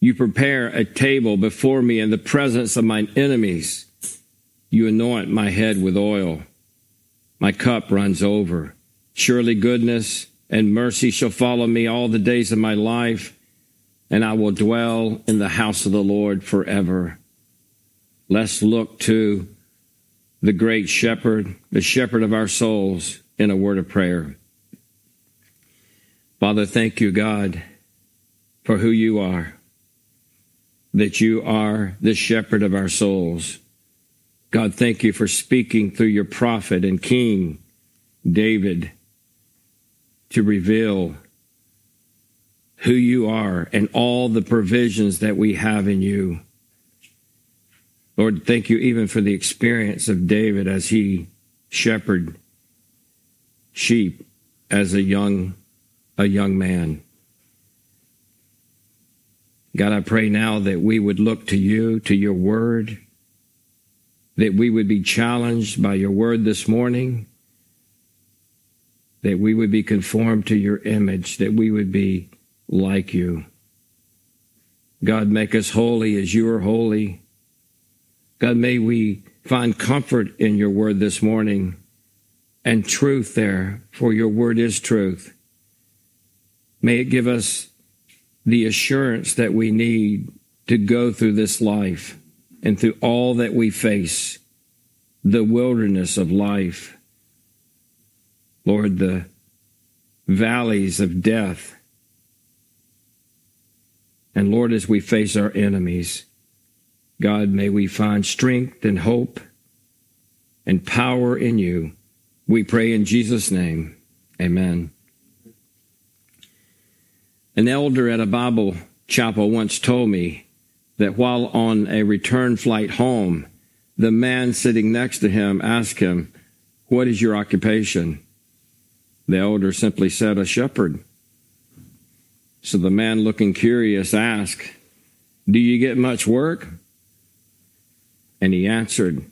You prepare a table before me in the presence of mine enemies. You anoint my head with oil. My cup runs over. Surely goodness and mercy shall follow me all the days of my life, and I will dwell in the house of the Lord forever. Let's look to the great shepherd, the shepherd of our souls, in a word of prayer. Father, thank you, God, for who you are, that you are the shepherd of our souls. God, thank you for speaking through your prophet and king, David, to reveal who you are and all the provisions that we have in you. Lord, thank you even for the experience of David as he shepherded sheep as a young a young man. God, I pray now that we would look to you, to your word, that we would be challenged by your word this morning, that we would be conformed to your image, that we would be like you. God, make us holy as you are holy. God, may we find comfort in your word this morning and truth there, for your word is truth. May it give us the assurance that we need to go through this life and through all that we face, the wilderness of life. Lord, the valleys of death. And Lord, as we face our enemies, God, may we find strength and hope and power in you. We pray in Jesus' name. Amen. An elder at a Bible chapel once told me that while on a return flight home, the man sitting next to him asked him, What is your occupation? The elder simply said, A shepherd. So the man, looking curious, asked, Do you get much work? And he answered,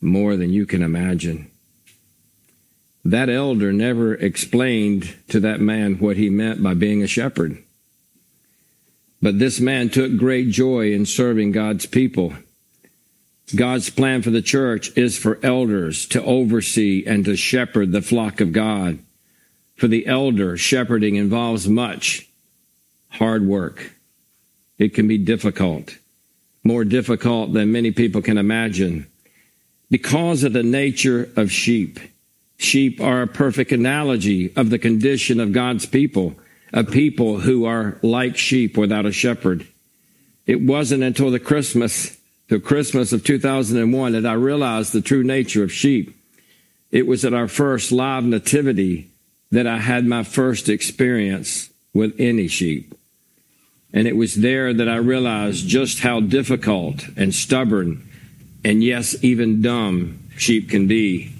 More than you can imagine. That elder never explained to that man what he meant by being a shepherd. But this man took great joy in serving God's people. God's plan for the church is for elders to oversee and to shepherd the flock of God. For the elder, shepherding involves much hard work. It can be difficult more difficult than many people can imagine. Because of the nature of sheep, sheep are a perfect analogy of the condition of God's people, a people who are like sheep without a shepherd. It wasn't until the Christmas, the Christmas of 2001 that I realized the true nature of sheep. It was at our first live nativity that I had my first experience with any sheep. And it was there that I realized just how difficult and stubborn and yes, even dumb sheep can be.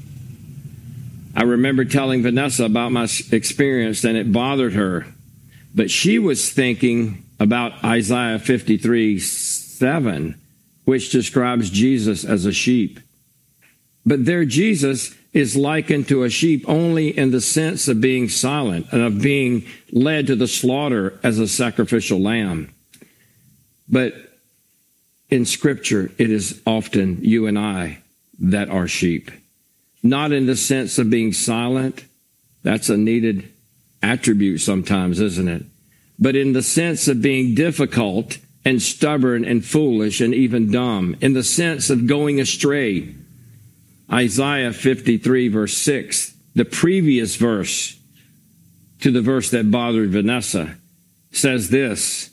I remember telling Vanessa about my experience and it bothered her, but she was thinking about Isaiah 53 7, which describes Jesus as a sheep. But there, Jesus is likened to a sheep only in the sense of being silent and of being led to the slaughter as a sacrificial lamb. But in scripture, it is often you and I that are sheep. Not in the sense of being silent. That's a needed attribute sometimes, isn't it? But in the sense of being difficult and stubborn and foolish and even dumb, in the sense of going astray Isaiah 53 verse 6, the previous verse to the verse that bothered Vanessa, says this,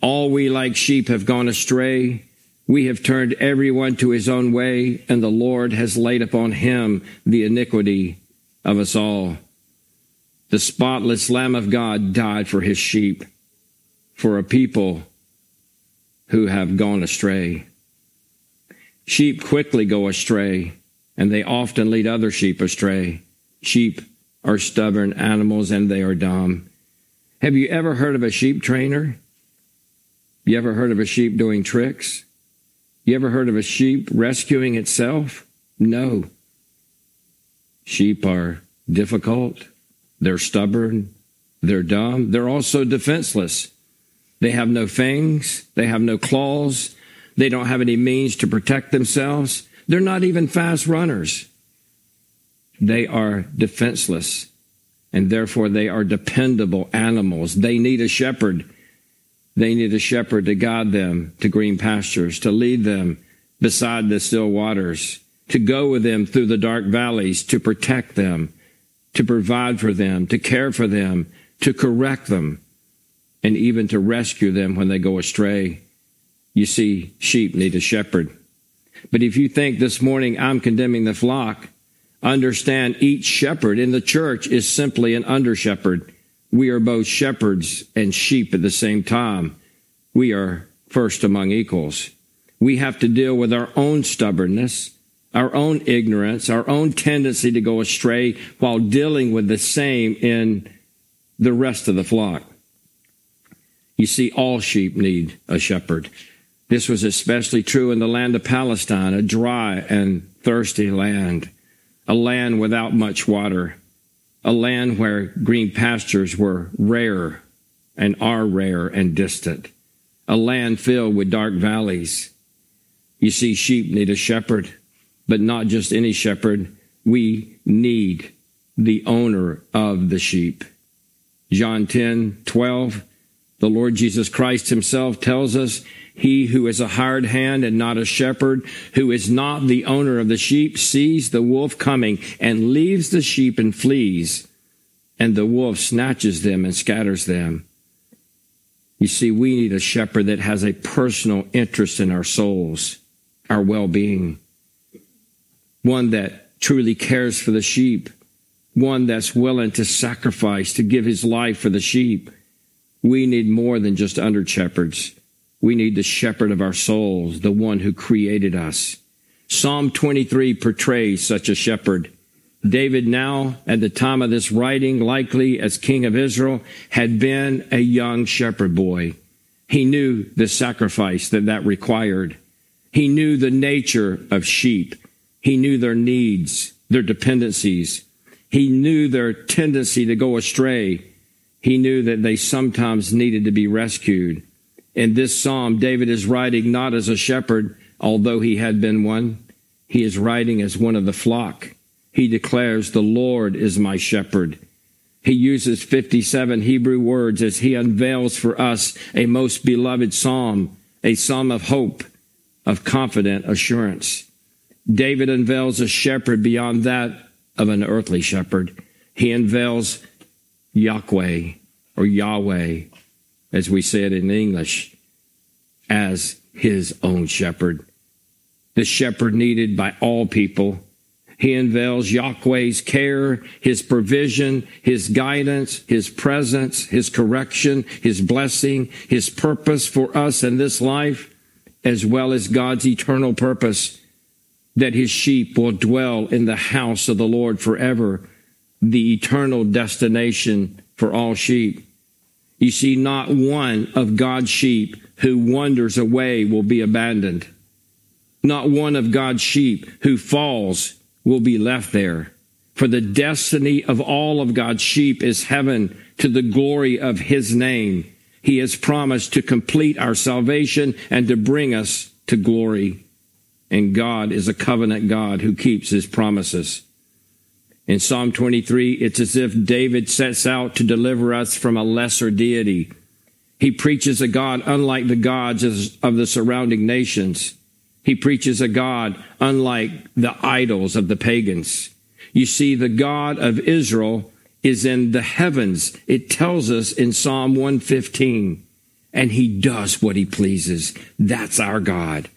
all we like sheep have gone astray. We have turned everyone to his own way, and the Lord has laid upon him the iniquity of us all. The spotless Lamb of God died for his sheep, for a people who have gone astray. Sheep quickly go astray, and they often lead other sheep astray. Sheep are stubborn animals and they are dumb. Have you ever heard of a sheep trainer? You ever heard of a sheep doing tricks? You ever heard of a sheep rescuing itself? No. Sheep are difficult. They're stubborn. They're dumb. They're also defenseless. They have no fangs. They have no claws. They don't have any means to protect themselves. They're not even fast runners. They are defenseless and therefore they are dependable animals. They need a shepherd. They need a shepherd to guide them to green pastures, to lead them beside the still waters, to go with them through the dark valleys, to protect them, to provide for them, to care for them, to correct them, and even to rescue them when they go astray. You see, sheep need a shepherd. But if you think this morning I'm condemning the flock, understand each shepherd in the church is simply an under shepherd. We are both shepherds and sheep at the same time. We are first among equals. We have to deal with our own stubbornness, our own ignorance, our own tendency to go astray while dealing with the same in the rest of the flock. You see, all sheep need a shepherd. This was especially true in the land of Palestine, a dry and thirsty land, a land without much water, a land where green pastures were rare and are rare and distant, a land filled with dark valleys. You see, sheep need a shepherd, but not just any shepherd. We need the owner of the sheep. John 10, 12, the Lord Jesus Christ himself tells us he who is a hired hand and not a shepherd, who is not the owner of the sheep, sees the wolf coming and leaves the sheep and flees, and the wolf snatches them and scatters them. You see, we need a shepherd that has a personal interest in our souls, our well-being, one that truly cares for the sheep, one that's willing to sacrifice, to give his life for the sheep. We need more than just under shepherds. We need the shepherd of our souls, the one who created us. Psalm 23 portrays such a shepherd. David now, at the time of this writing, likely as king of Israel, had been a young shepherd boy. He knew the sacrifice that that required. He knew the nature of sheep. He knew their needs, their dependencies. He knew their tendency to go astray. He knew that they sometimes needed to be rescued. In this psalm, David is writing not as a shepherd, although he had been one. He is writing as one of the flock. He declares, The Lord is my shepherd. He uses 57 Hebrew words as he unveils for us a most beloved psalm, a psalm of hope, of confident assurance. David unveils a shepherd beyond that of an earthly shepherd. He unveils Yahweh or Yahweh, as we say it in English, as his own shepherd. The shepherd needed by all people. He unveils Yahweh's care, his provision, his guidance, his presence, his correction, his blessing, his purpose for us in this life, as well as God's eternal purpose that his sheep will dwell in the house of the Lord forever, the eternal destination for all sheep. You see, not one of God's sheep who wanders away will be abandoned. Not one of God's sheep who falls will be left there. For the destiny of all of God's sheep is heaven to the glory of his name. He has promised to complete our salvation and to bring us to glory. And God is a covenant God who keeps his promises. In Psalm 23, it's as if David sets out to deliver us from a lesser deity. He preaches a God unlike the gods of the surrounding nations. He preaches a God unlike the idols of the pagans. You see, the God of Israel is in the heavens. It tells us in Psalm 115. And he does what he pleases. That's our God,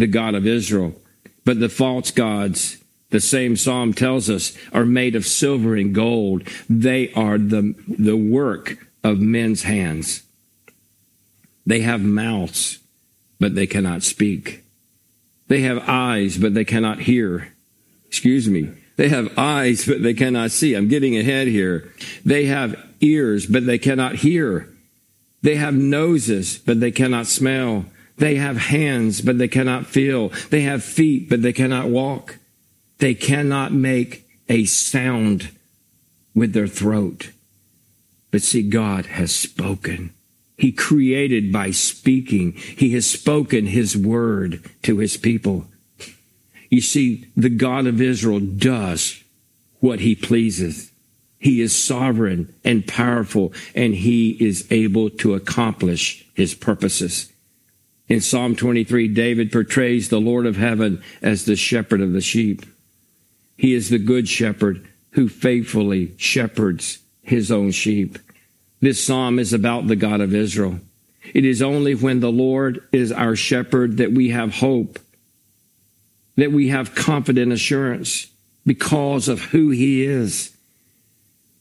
the God of Israel. But the false gods the same psalm tells us, are made of silver and gold. They are the, the work of men's hands. They have mouths, but they cannot speak. They have eyes, but they cannot hear. Excuse me. They have eyes, but they cannot see. I'm getting ahead here. They have ears, but they cannot hear. They have noses, but they cannot smell. They have hands, but they cannot feel. They have feet, but they cannot walk. They cannot make a sound with their throat. But see, God has spoken. He created by speaking. He has spoken his word to his people. You see, the God of Israel does what he pleases. He is sovereign and powerful, and he is able to accomplish his purposes. In Psalm 23, David portrays the Lord of heaven as the shepherd of the sheep. He is the good shepherd who faithfully shepherds his own sheep. This psalm is about the God of Israel. It is only when the Lord is our shepherd that we have hope, that we have confident assurance because of who he is.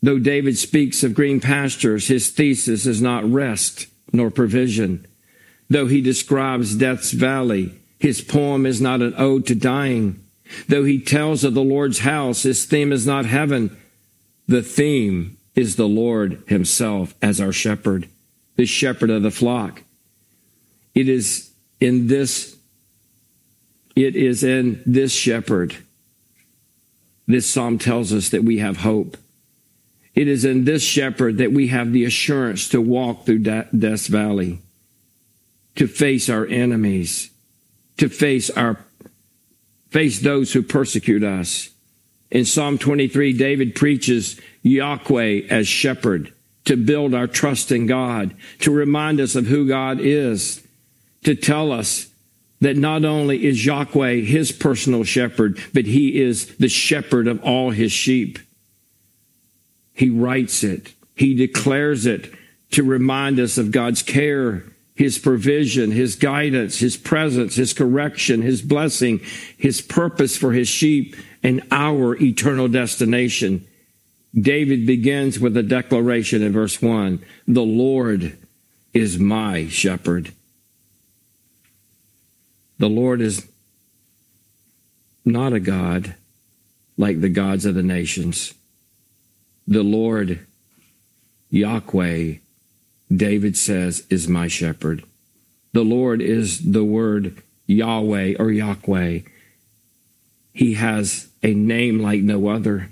Though David speaks of green pastures, his thesis is not rest nor provision. Though he describes death's valley, his poem is not an ode to dying. Though he tells of the Lord's house, his theme is not heaven. The theme is the Lord himself as our shepherd, the shepherd of the flock. It is in this, it is in this shepherd. This psalm tells us that we have hope. It is in this shepherd that we have the assurance to walk through death's valley, to face our enemies, to face our face those who persecute us. In Psalm 23, David preaches Yahweh as shepherd to build our trust in God, to remind us of who God is, to tell us that not only is Yahweh his personal shepherd, but he is the shepherd of all his sheep. He writes it. He declares it to remind us of God's care his provision, his guidance, his presence, his correction, his blessing, his purpose for his sheep, and our eternal destination. David begins with a declaration in verse 1 The Lord is my shepherd. The Lord is not a God like the gods of the nations. The Lord, Yahweh, David says, is my shepherd. The Lord is the word Yahweh or Yahweh. He has a name like no other.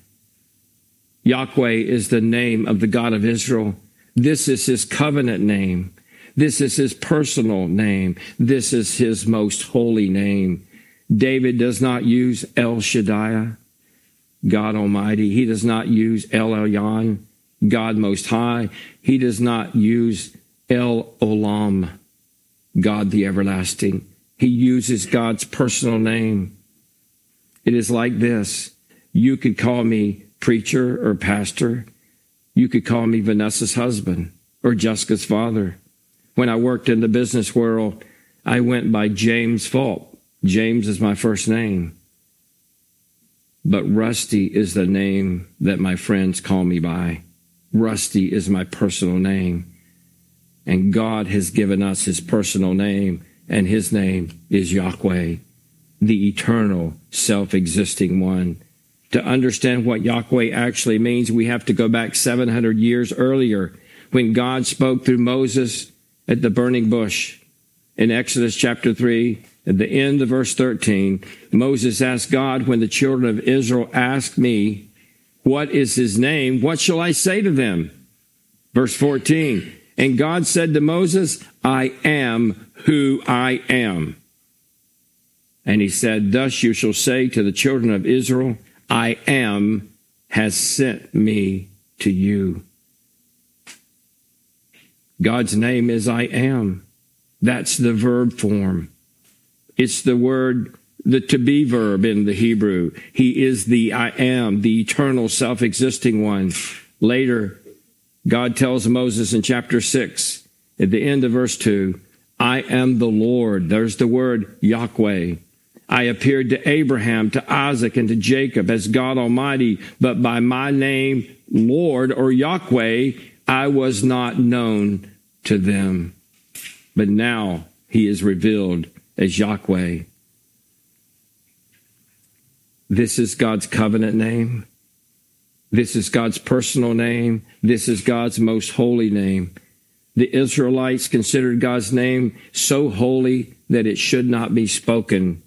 Yahweh is the name of the God of Israel. This is his covenant name. This is his personal name. This is his most holy name. David does not use El Shaddai, God Almighty. He does not use El Elyon, God Most High. He does not use El Olam, God the Everlasting. He uses God's personal name. It is like this. You could call me preacher or pastor. You could call me Vanessa's husband or Jessica's father. When I worked in the business world, I went by James Fault. James is my first name. But Rusty is the name that my friends call me by. Rusty is my personal name. And God has given us his personal name, and his name is Yahweh, the eternal, self existing one. To understand what Yahweh actually means, we have to go back 700 years earlier when God spoke through Moses at the burning bush. In Exodus chapter 3, at the end of verse 13, Moses asked God, When the children of Israel asked me, what is his name? What shall I say to them? Verse 14. And God said to Moses, I am who I am. And he said, Thus you shall say to the children of Israel, I am has sent me to you. God's name is I am. That's the verb form. It's the word the to be verb in the Hebrew. He is the I am, the eternal self existing one. Later, God tells Moses in chapter 6, at the end of verse 2, I am the Lord. There's the word Yahweh. I appeared to Abraham, to Isaac, and to Jacob as God Almighty, but by my name, Lord or Yahweh, I was not known to them. But now he is revealed as Yahweh. This is God's covenant name. This is God's personal name. This is God's most holy name. The Israelites considered God's name so holy that it should not be spoken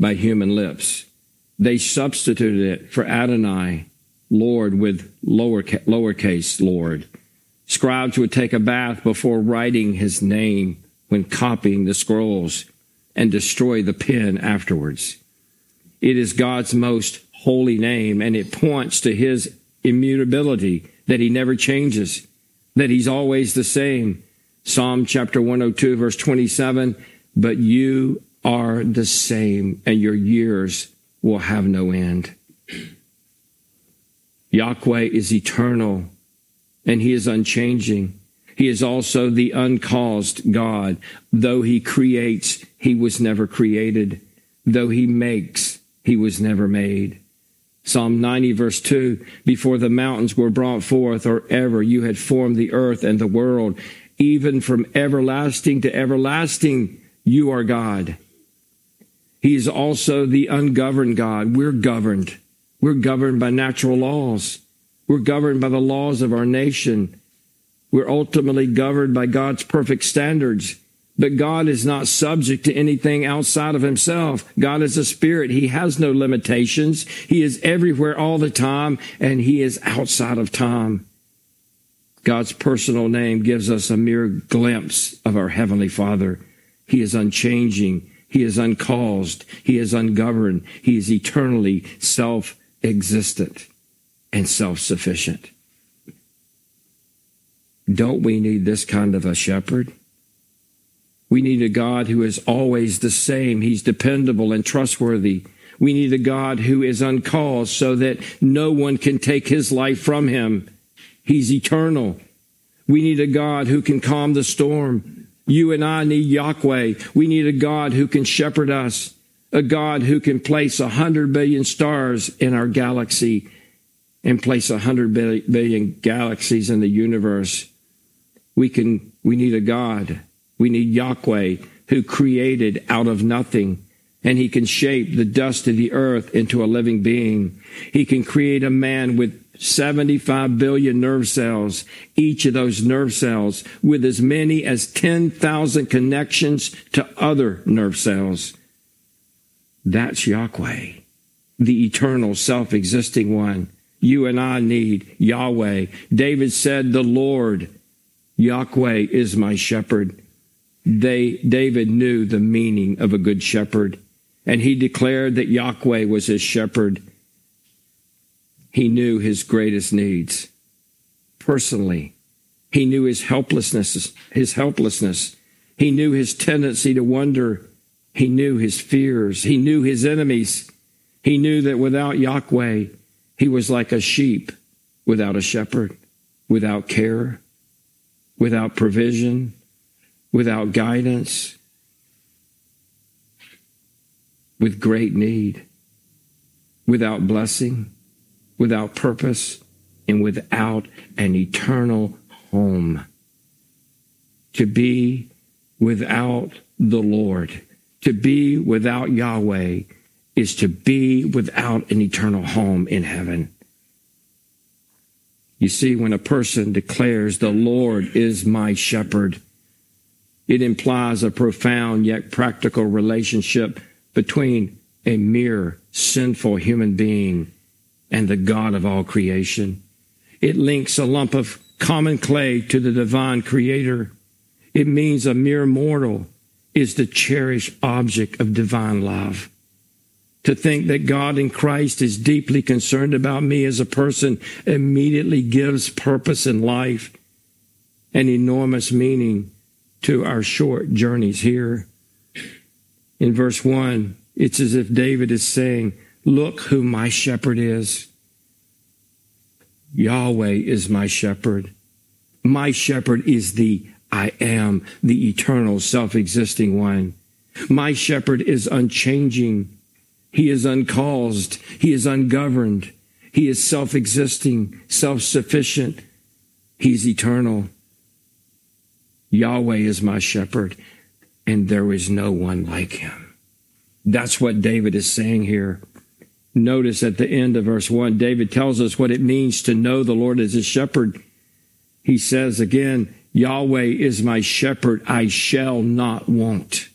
by human lips. They substituted it for Adonai, Lord, with lower, lowercase Lord. Scribes would take a bath before writing his name when copying the scrolls and destroy the pen afterwards. It is God's most holy name, and it points to his immutability, that he never changes, that he's always the same. Psalm chapter 102, verse 27 But you are the same, and your years will have no end. Yahweh is eternal, and he is unchanging. He is also the uncaused God. Though he creates, he was never created. Though he makes, he was never made. Psalm 90 verse 2, before the mountains were brought forth or ever you had formed the earth and the world, even from everlasting to everlasting, you are God. He is also the ungoverned God. We're governed. We're governed by natural laws. We're governed by the laws of our nation. We're ultimately governed by God's perfect standards. But God is not subject to anything outside of himself. God is a spirit. He has no limitations. He is everywhere all the time, and he is outside of time. God's personal name gives us a mere glimpse of our Heavenly Father. He is unchanging. He is uncaused. He is ungoverned. He is eternally self-existent and self-sufficient. Don't we need this kind of a shepherd? We need a God who is always the same. He's dependable and trustworthy. We need a God who is uncaused so that no one can take his life from him. He's eternal. We need a God who can calm the storm. You and I need Yahweh. We need a God who can shepherd us, a God who can place a hundred billion stars in our galaxy and place a hundred billion galaxies in the universe. We can, we need a God we need Yahweh who created out of nothing and he can shape the dust of the earth into a living being. He can create a man with 75 billion nerve cells, each of those nerve cells with as many as 10,000 connections to other nerve cells. That's Yahweh, the eternal self-existing one. You and I need Yahweh. David said, the Lord, Yahweh is my shepherd. They, David knew the meaning of a good shepherd, and he declared that Yahweh was his shepherd. He knew his greatest needs personally. He knew his helplessness, his helplessness. He knew his tendency to wonder. He knew his fears. He knew his enemies. He knew that without Yahweh, he was like a sheep without a shepherd, without care, without provision, without guidance, with great need, without blessing, without purpose, and without an eternal home. To be without the Lord, to be without Yahweh, is to be without an eternal home in heaven. You see, when a person declares, The Lord is my shepherd, it implies a profound yet practical relationship between a mere sinful human being and the God of all creation. It links a lump of common clay to the divine creator. It means a mere mortal is the cherished object of divine love. To think that God in Christ is deeply concerned about me as a person immediately gives purpose in life and enormous meaning to our short journeys here. In verse 1, it's as if David is saying, Look who my shepherd is. Yahweh is my shepherd. My shepherd is the I am, the eternal, self existing one. My shepherd is unchanging. He is uncaused. He is ungoverned. He is self existing, self sufficient. He's eternal. Yahweh is my shepherd. and there is no one like him. That's what David is saying here. Notice at the end of verse 1, David tells us what it means to know the Lord as a shepherd. He says again, Yahweh is my shepherd, I shall not want.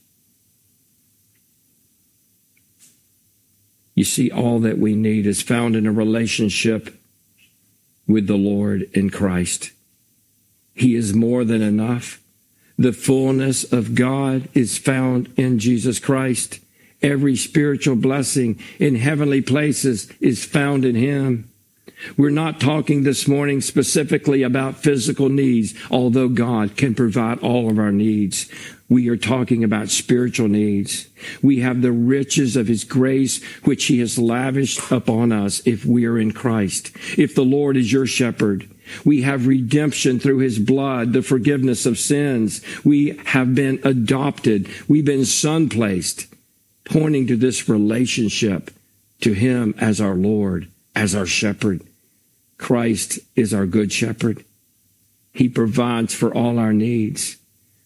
You see, all that we need is found in a relationship with the Lord in Christ. He is more than enough. The fullness of God is found in Jesus Christ. Every spiritual blessing in heavenly places is found in Him. We're not talking this morning specifically about physical needs, although God can provide all of our needs. We are talking about spiritual needs. We have the riches of His grace, which He has lavished upon us if we are in Christ. If the Lord is your shepherd, we have redemption through his blood, the forgiveness of sins. We have been adopted. We've been son placed, pointing to this relationship to him as our Lord, as our shepherd. Christ is our good shepherd. He provides for all our needs.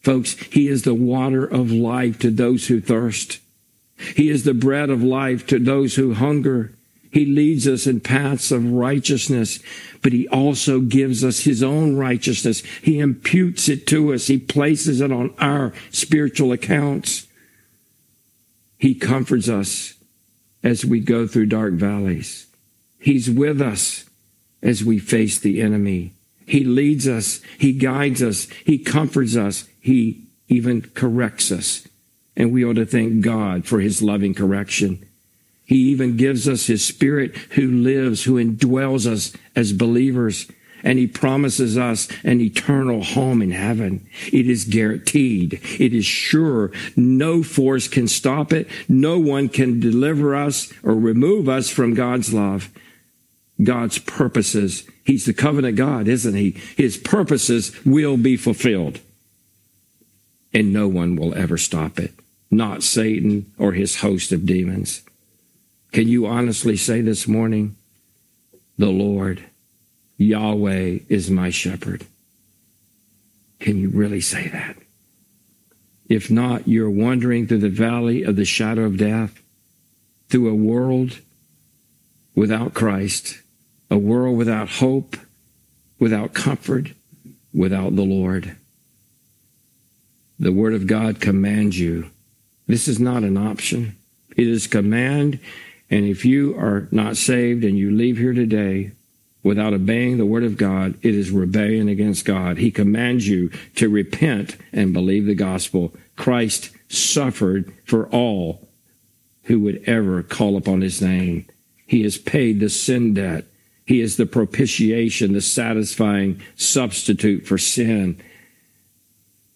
Folks, he is the water of life to those who thirst. He is the bread of life to those who hunger. He leads us in paths of righteousness, but he also gives us his own righteousness. He imputes it to us. He places it on our spiritual accounts. He comforts us as we go through dark valleys. He's with us as we face the enemy. He leads us. He guides us. He comforts us. He even corrects us. And we ought to thank God for his loving correction. He even gives us his spirit who lives, who indwells us as believers. And he promises us an eternal home in heaven. It is guaranteed. It is sure. No force can stop it. No one can deliver us or remove us from God's love. God's purposes. He's the covenant God, isn't he? His purposes will be fulfilled. And no one will ever stop it. Not Satan or his host of demons. Can you honestly say this morning, the Lord, Yahweh is my shepherd? Can you really say that? If not, you're wandering through the valley of the shadow of death, through a world without Christ, a world without hope, without comfort, without the Lord. The Word of God commands you. This is not an option. It is command and if you are not saved and you leave here today without obeying the word of God, it is rebellion against God. He commands you to repent and believe the gospel. Christ suffered for all who would ever call upon his name. He has paid the sin debt. He is the propitiation, the satisfying substitute for sin.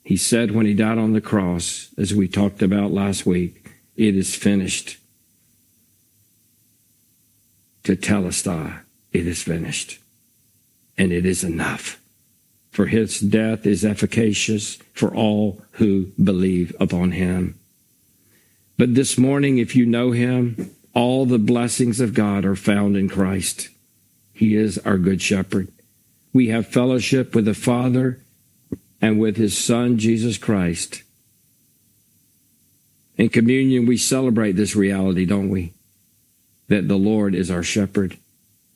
He said when he died on the cross, as we talked about last week, it is finished tetelestai, it is finished. And it is enough. For his death is efficacious for all who believe upon him. But this morning, if you know him, all the blessings of God are found in Christ. He is our good shepherd. We have fellowship with the Father and with his Son, Jesus Christ. In communion, we celebrate this reality, don't we? That the Lord is our shepherd.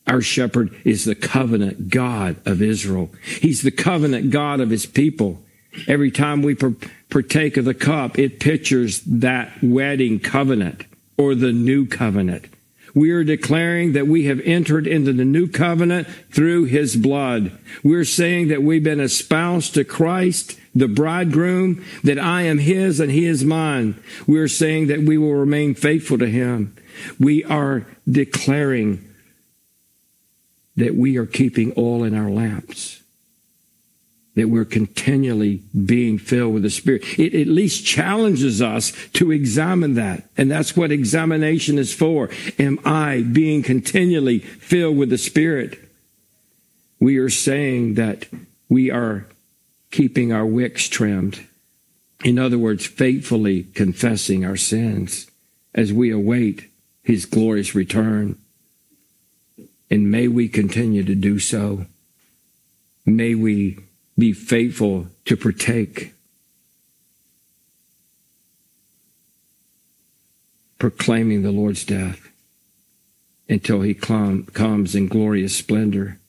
Our shepherd is the covenant God of Israel. He's the covenant God of his people. Every time we partake of the cup, it pictures that wedding covenant or the new covenant. We are declaring that we have entered into the new covenant through his blood. We're saying that we've been espoused to Christ, the bridegroom, that I am his and he is mine. We're saying that we will remain faithful to him. We are declaring that we are keeping oil in our lamps, that we're continually being filled with the Spirit. It at least challenges us to examine that. And that's what examination is for. Am I being continually filled with the Spirit? We are saying that we are keeping our wicks trimmed. In other words, faithfully confessing our sins as we await his glorious return. And may we continue to do so. May we be faithful to partake proclaiming the Lord's death until he comes in glorious splendor.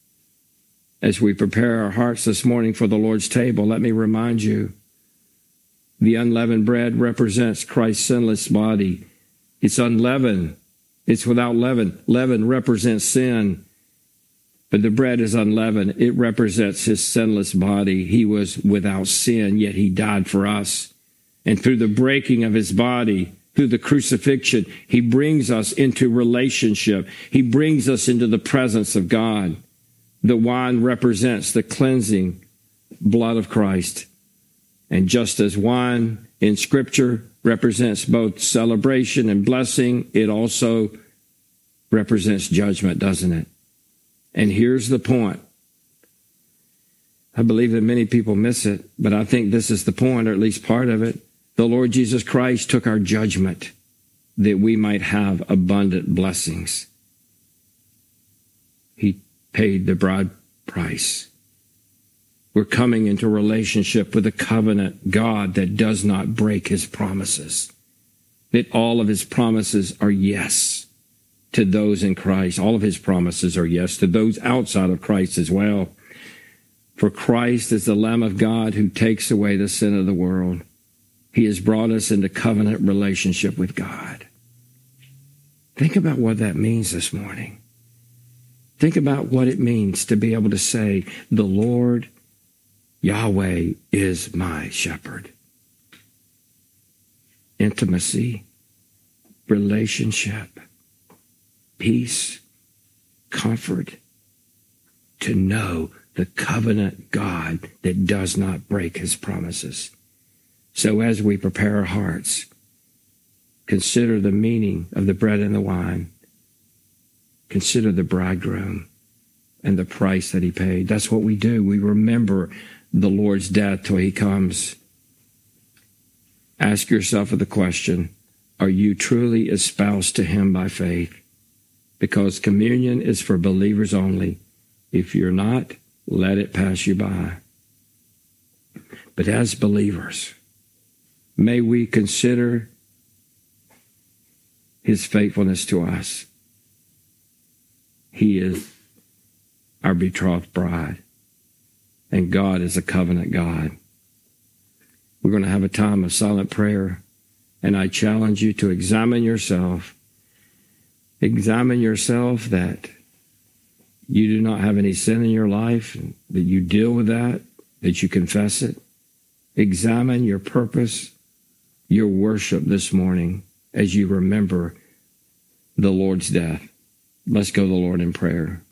As we prepare our hearts this morning for the Lord's table, let me remind you the unleavened bread represents Christ's sinless body. It's unleavened. It's without leaven. Leaven represents sin. But the bread is unleavened. It represents his sinless body. He was without sin, yet he died for us. And through the breaking of his body, through the crucifixion, he brings us into relationship. He brings us into the presence of God. The wine represents the cleansing blood of Christ. And just as wine in scripture represents both celebration and blessing, it also represents judgment, doesn't it? And here's the point. I believe that many people miss it, but I think this is the point, or at least part of it. The Lord Jesus Christ took our judgment that we might have abundant blessings. He paid the broad price. We're coming into relationship with a covenant God that does not break his promises. That all of his promises are yes to those in Christ. All of his promises are yes to those outside of Christ as well. For Christ is the Lamb of God who takes away the sin of the world. He has brought us into covenant relationship with God. Think about what that means this morning. Think about what it means to be able to say, The Lord Yahweh is my shepherd. Intimacy, relationship, peace, comfort, to know the covenant God that does not break his promises. So as we prepare our hearts, consider the meaning of the bread and the wine. Consider the bridegroom and the price that he paid. That's what we do. We remember the Lord's death till he comes. Ask yourself the question, are you truly espoused to him by faith? Because communion is for believers only. If you're not, let it pass you by. But as believers, May we consider his faithfulness to us. He is our betrothed bride, and God is a covenant God. We're going to have a time of silent prayer, and I challenge you to examine yourself. Examine yourself that you do not have any sin in your life, that you deal with that, that you confess it. Examine your purpose your worship this morning as you remember the Lord's death. Let's go to the Lord in prayer.